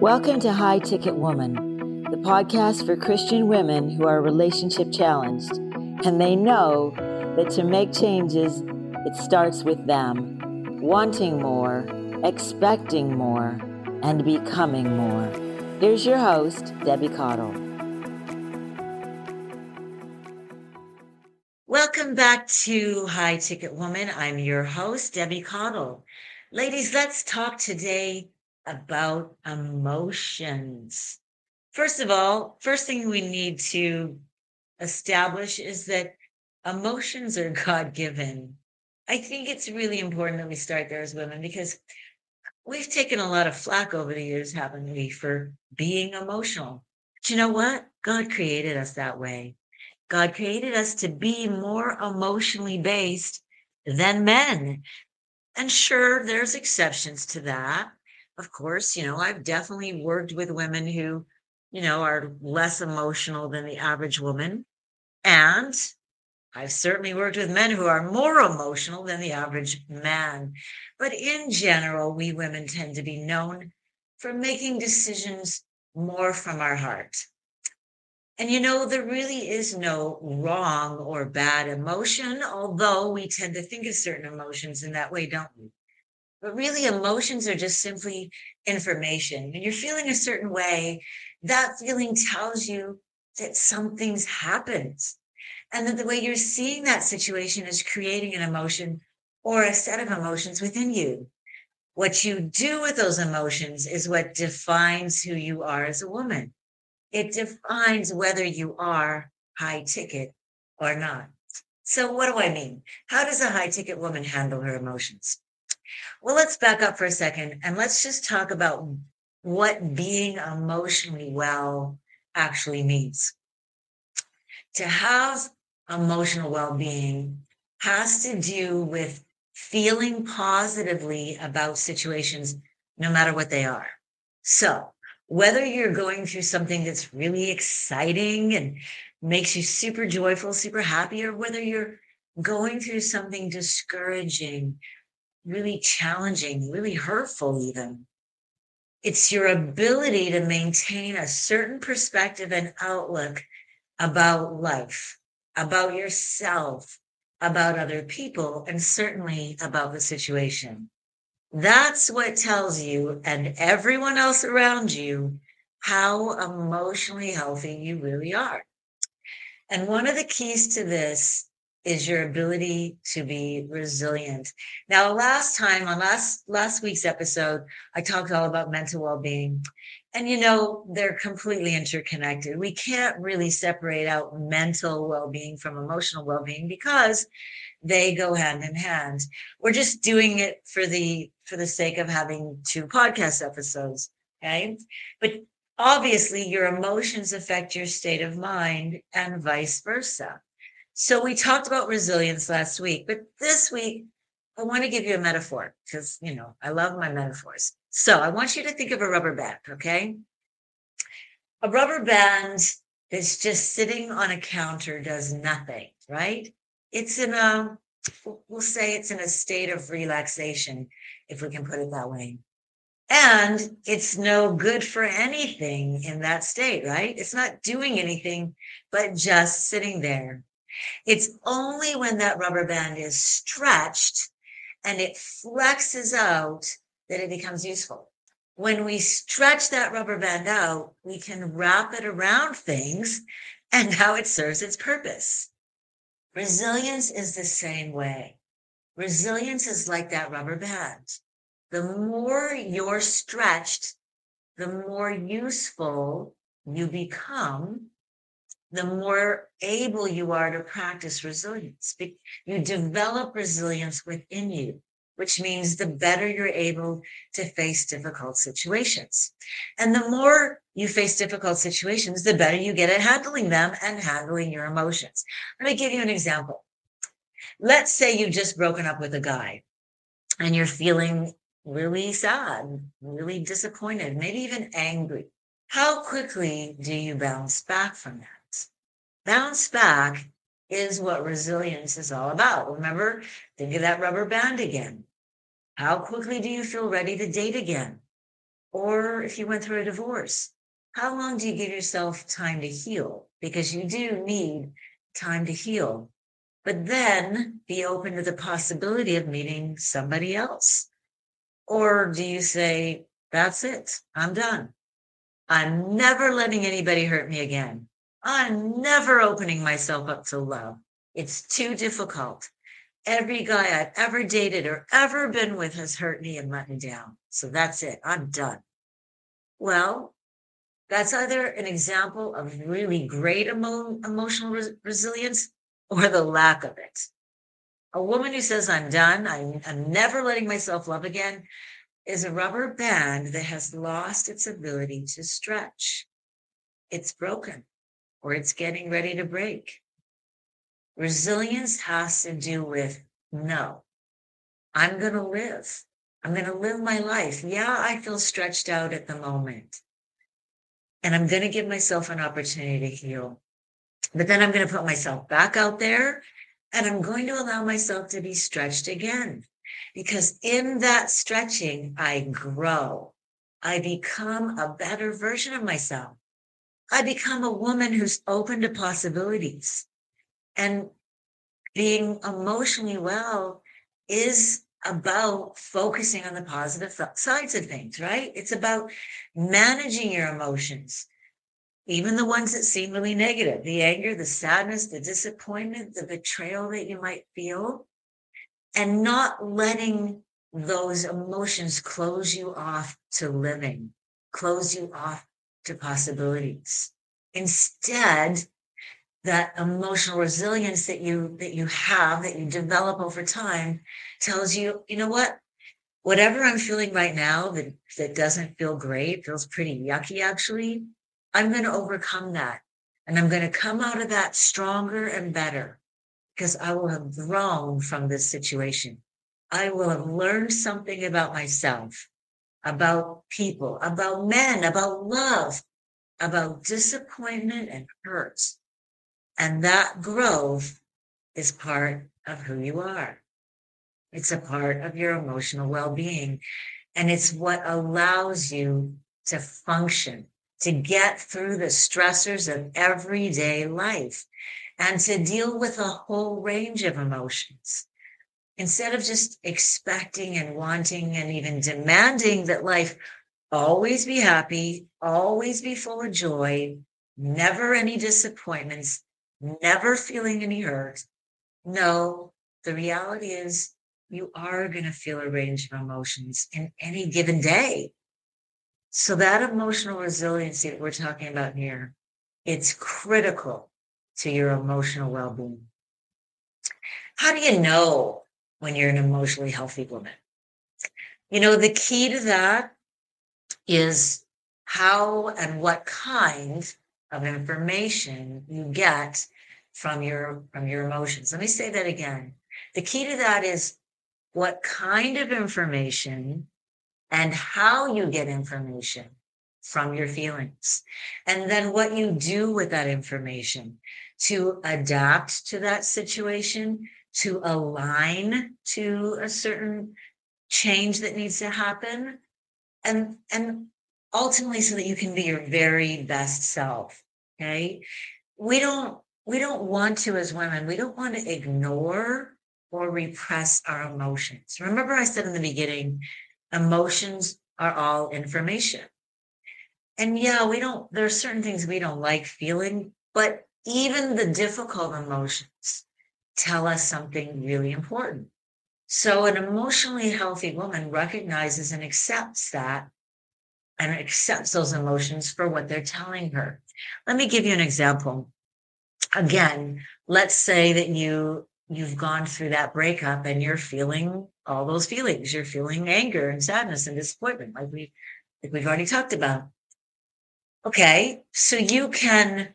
Welcome to High Ticket Woman, the podcast for Christian women who are relationship challenged and they know that to make changes, it starts with them wanting more, expecting more, and becoming more. Here's your host, Debbie Caudle. Welcome back to High Ticket Woman. I'm your host, Debbie Caudle. Ladies, let's talk today about emotions. First of all, first thing we need to establish is that emotions are God given. I think it's really important that we start there as women because we've taken a lot of flack over the years, haven't we, for being emotional. But you know what? God created us that way. God created us to be more emotionally based than men. And sure, there's exceptions to that of course, you know, I've definitely worked with women who, you know, are less emotional than the average woman. And I've certainly worked with men who are more emotional than the average man. But in general, we women tend to be known for making decisions more from our heart. And you know, there really is no wrong or bad emotion, although we tend to think of certain emotions in that way, don't we? But really, emotions are just simply information. When you're feeling a certain way, that feeling tells you that something's happened and that the way you're seeing that situation is creating an emotion or a set of emotions within you. What you do with those emotions is what defines who you are as a woman. It defines whether you are high ticket or not. So, what do I mean? How does a high ticket woman handle her emotions? Well, let's back up for a second and let's just talk about what being emotionally well actually means. To have emotional well being has to do with feeling positively about situations, no matter what they are. So, whether you're going through something that's really exciting and makes you super joyful, super happy, or whether you're going through something discouraging really challenging, really hurtful, even. It's your ability to maintain a certain perspective and outlook about life, about yourself, about other people, and certainly about the situation. That's what tells you and everyone else around you how emotionally healthy you really are. And one of the keys to this is your ability to be resilient. Now, last time on last last week's episode, I talked all about mental well-being. And you know, they're completely interconnected. We can't really separate out mental well-being from emotional well-being because they go hand in hand. We're just doing it for the for the sake of having two podcast episodes, okay? But obviously your emotions affect your state of mind and vice versa. So we talked about resilience last week, but this week I want to give you a metaphor because, you know, I love my metaphors. So I want you to think of a rubber band, okay? A rubber band that's just sitting on a counter, does nothing, right? It's in a, we'll say it's in a state of relaxation, if we can put it that way. And it's no good for anything in that state, right? It's not doing anything but just sitting there it's only when that rubber band is stretched and it flexes out that it becomes useful. When we stretch that rubber band out, we can wrap it around things and now it serves its purpose. Resilience is the same way. Resilience is like that rubber band. The more you're stretched, the more useful you become the more able you are to practice resilience. You develop resilience within you, which means the better you're able to face difficult situations. And the more you face difficult situations, the better you get at handling them and handling your emotions. Let me give you an example. Let's say you've just broken up with a guy and you're feeling really sad, really disappointed, maybe even angry. How quickly do you bounce back from that? Bounce back is what resilience is all about. Remember, think of that rubber band again. How quickly do you feel ready to date again? or if you went through a divorce, how long do you give yourself time to heal? Because you do need time to heal. But then be open to the possibility of meeting somebody else. Or do you say, that's it, I'm done? I'm never letting anybody hurt me again. I'm never opening myself up to love. It's too difficult. Every guy I've ever dated or ever been with has hurt me and let me down. So that's it. I'm done. Well, that's either an example of really great emo- emotional res- resilience or the lack of it. A woman who says, I'm done, I'm, I'm never letting myself love again, is a rubber band that has lost its ability to stretch. It's broken or it's getting ready to break. Resilience has to do with no, I'm going to live. I'm going to live my life. Yeah, I feel stretched out at the moment. And I'm going to give myself an opportunity to heal. But then I'm going to put myself back out there and I'm going to allow myself to be stretched again. Because in that stretching, I grow. I become a better version of myself. I become a woman who's open to possibilities. And being emotionally well is about focusing on the positive sides of things, right? It's about managing your emotions, even the ones that seem really negative the anger, the sadness, the disappointment, the betrayal that you might feel, and not letting those emotions close you off to living, close you off to possibilities. Instead, that emotional resilience that you that you have that you develop over time tells you you know what? Whatever i'm feeling right now that that doesn't feel great feels pretty yucky actually i'm going to overcome that. And i'm going to come out of that stronger and better because i will have grown from this situation. I will have learned something about myself about people about men about love about disappointment and hurts and that growth is part of who you are. It's a part of your emotional well being. And it's what allows you to function, to get through the stressors of everyday life, and to deal with a whole range of emotions. Instead of just expecting and wanting and even demanding that life always be happy, always be full of joy, never any disappointments, never feeling any hurt. No, the reality is you are going to feel a range of emotions in any given day. So that emotional resiliency that we're talking about here, it's critical to your emotional well-being. How do you know when you're an emotionally healthy woman? You know, the key to that is how and what kind of information you get from your from your emotions. Let me say that again. The key to that is what kind of information and how you get information from your feelings. And then what you do with that information to adapt to that situation, to align to a certain change that needs to happen. And and ultimately so that you can be your very best self okay? We don't we don't want to as women we don't want to ignore or repress our emotions. Remember i said in the beginning emotions are all information. And yeah we don't there are certain things we don't like feeling but even the difficult emotions tell us something really important so an emotionally healthy woman recognizes and accepts that and accepts those emotions for what they're telling her. Let me give you an example. Again, let's say that you you've gone through that breakup and you're feeling all those feelings. You're feeling anger and sadness and disappointment, like we like we've already talked about. Okay, so you can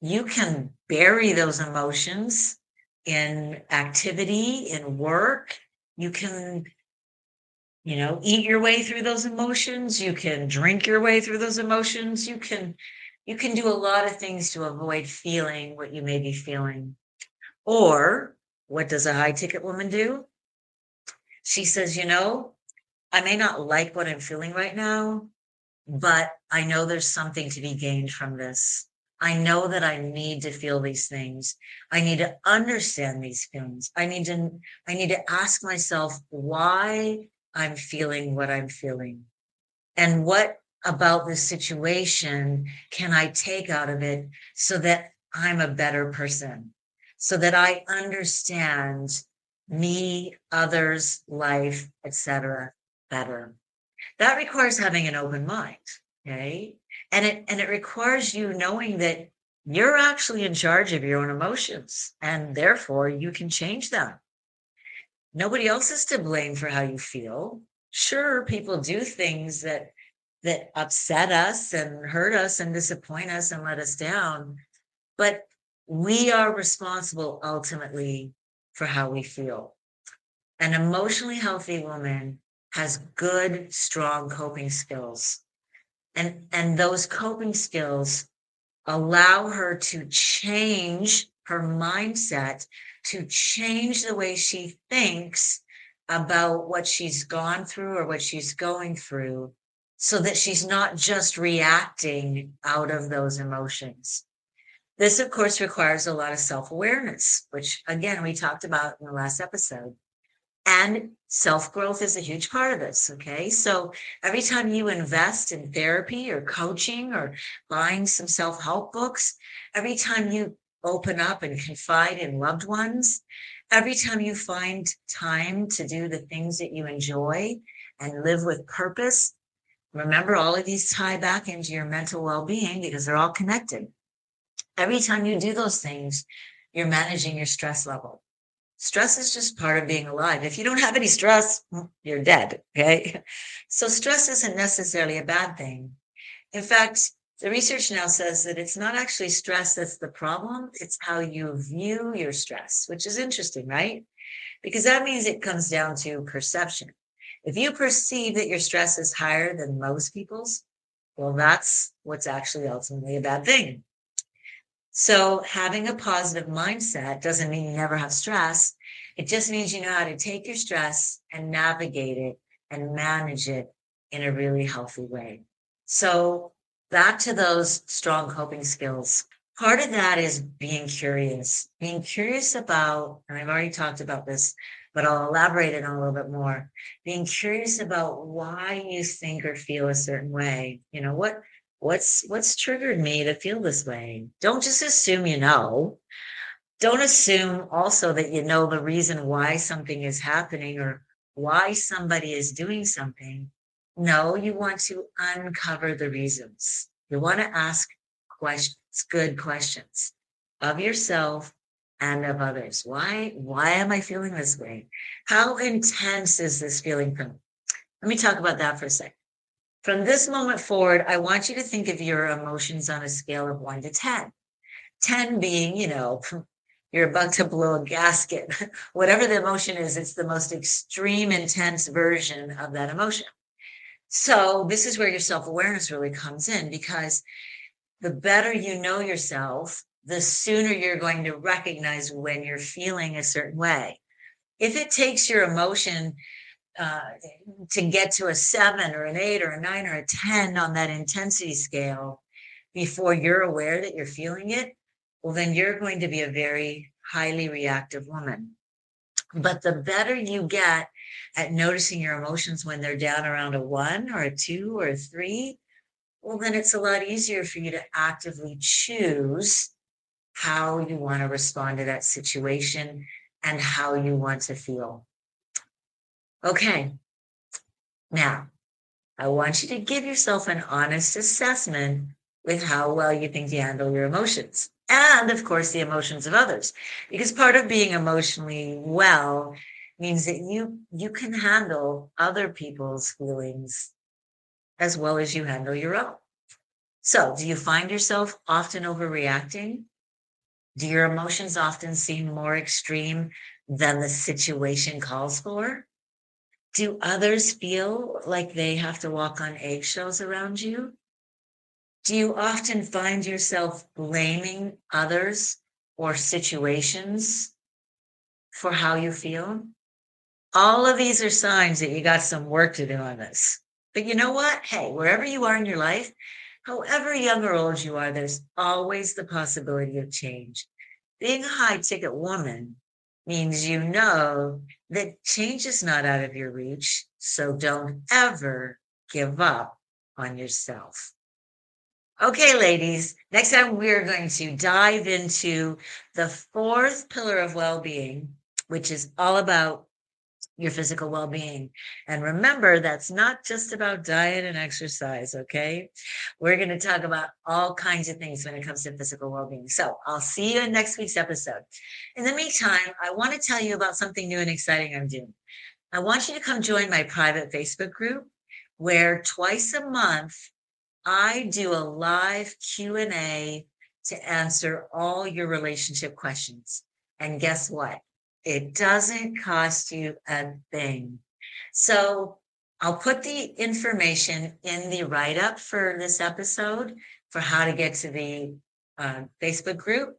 you can bury those emotions in activity, in work. You can you know eat your way through those emotions you can drink your way through those emotions you can you can do a lot of things to avoid feeling what you may be feeling or what does a high ticket woman do she says you know i may not like what i'm feeling right now but I know there's something to be gained from this. I know that I need to feel these things. I need to understand these feelings. I need to I need to ask myself why I'm feeling what I'm feeling. And what about this situation can I take out of it so that I'm a better person? So that I understand me, others, life, etc. better. That requires having an open mind. Okay? And it and it requires you knowing that you're actually in charge of your own emotions and therefore you can change them. Nobody else is to blame for how you feel. Sure people do things that that upset us and hurt us and disappoint us and let us down but we are responsible ultimately for how we feel. An emotionally healthy woman has good strong coping skills and and those coping skills allow her to change her mindset to change the way she thinks about what she's gone through or what she's going through so that she's not just reacting out of those emotions. This of course requires a lot of self-awareness which again we talked about in the last episode and self growth is a huge part of this. Okay. So every time you invest in therapy or coaching or buying some self help books, every time you open up and confide in loved ones, every time you find time to do the things that you enjoy and live with purpose, remember all of these tie back into your mental well being because they're all connected. Every time you do those things, you're managing your stress level stress is just part of being alive. If you don't have any stress, you're dead. Okay. So stress isn't necessarily a bad thing. In fact, the research now says that it's not actually stress that's the problem, it's how you view your stress, which is interesting, right? Because that means it comes down to perception. If you perceive that your stress is higher than most people's, well, that's what's actually ultimately a bad thing. So having a positive mindset doesn't mean you never have stress. It just means you know how to take your stress and navigate it and manage it in a really healthy way. So back to those strong coping skills. Part of that is being curious, being curious about, and I've already talked about this, but I'll elaborate it a little bit more. Being curious about why you think or feel a certain way. You know, what what's what's triggered me to feel this way? Don't just assume you know. Don't assume also that you know the reason why something is happening or why somebody is doing something. No you want to uncover the reasons. You want to ask questions good questions of yourself and of others. Why why am i feeling this way? How intense is this feeling from let me talk about that for a second from this moment forward, I want you to think of your emotions on a scale of one to 10. 10 being, you know, you're about to blow a gasket. Whatever the emotion is, it's the most extreme, intense version of that emotion. So, this is where your self awareness really comes in because the better you know yourself, the sooner you're going to recognize when you're feeling a certain way. If it takes your emotion to get to a seven or an eight or a nine or a 10 on that intensity scale before you're aware that you're feeling it, well, then you're going to be a very highly reactive woman. But the better you get at noticing your emotions when they're down around a one or a two or a three, well, then it's a lot easier for you to actively choose how you want to respond to that situation and how you want to feel. Okay. Now, I want you to give yourself an honest assessment with how well you think you handle your emotions and of course the emotions of others. Because part of being emotionally well means that you you can handle other people's feelings as well as you handle your own. So do you find yourself often overreacting? Do your emotions often seem more extreme than the situation calls for do others feel like they have to walk on eggshells around you? Do you often find yourself blaming others or situations for how you feel? All of these are signs that you got some work to do on this. But you know what? Hey, wherever you are in your life, however young or old you are, there's always the possibility of change. Being a high ticket woman means you know that change is not out of your reach. So don't ever give up on yourself. Okay, ladies, next time we're going to dive into the fourth pillar of well being, which is all about your physical well being. And remember, that's not just about diet and exercise, okay? We're going to talk about all kinds of things when it comes to physical well being. So I'll see you in next week's episode. In the meantime, I want to tell you about something new and exciting I'm doing. I want you to come join my private Facebook group where twice a month I do a live Q&A to answer all your relationship questions. And guess what? It doesn't cost you a thing. So I'll put the information in the write up for this episode for how to get to the uh, Facebook group.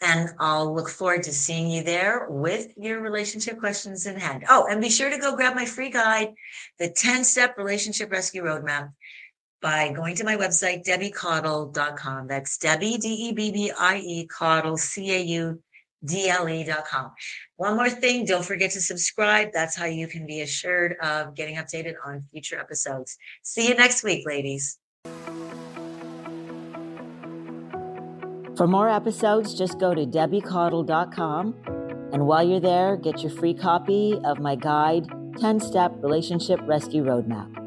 And I'll look forward to seeing you there with your relationship questions in hand. Oh, and be sure to go grab my free guide, the 10 step relationship rescue roadmap, by going to my website, debbiecaudle.com. That's Debbie, D E B B I E, Caudle, C A U DLE.com. One more thing, don't forget to subscribe. That's how you can be assured of getting updated on future episodes. See you next week, ladies. For more episodes, just go to debbiecaudle.com. And while you're there, get your free copy of my guide 10 Step Relationship Rescue Roadmap.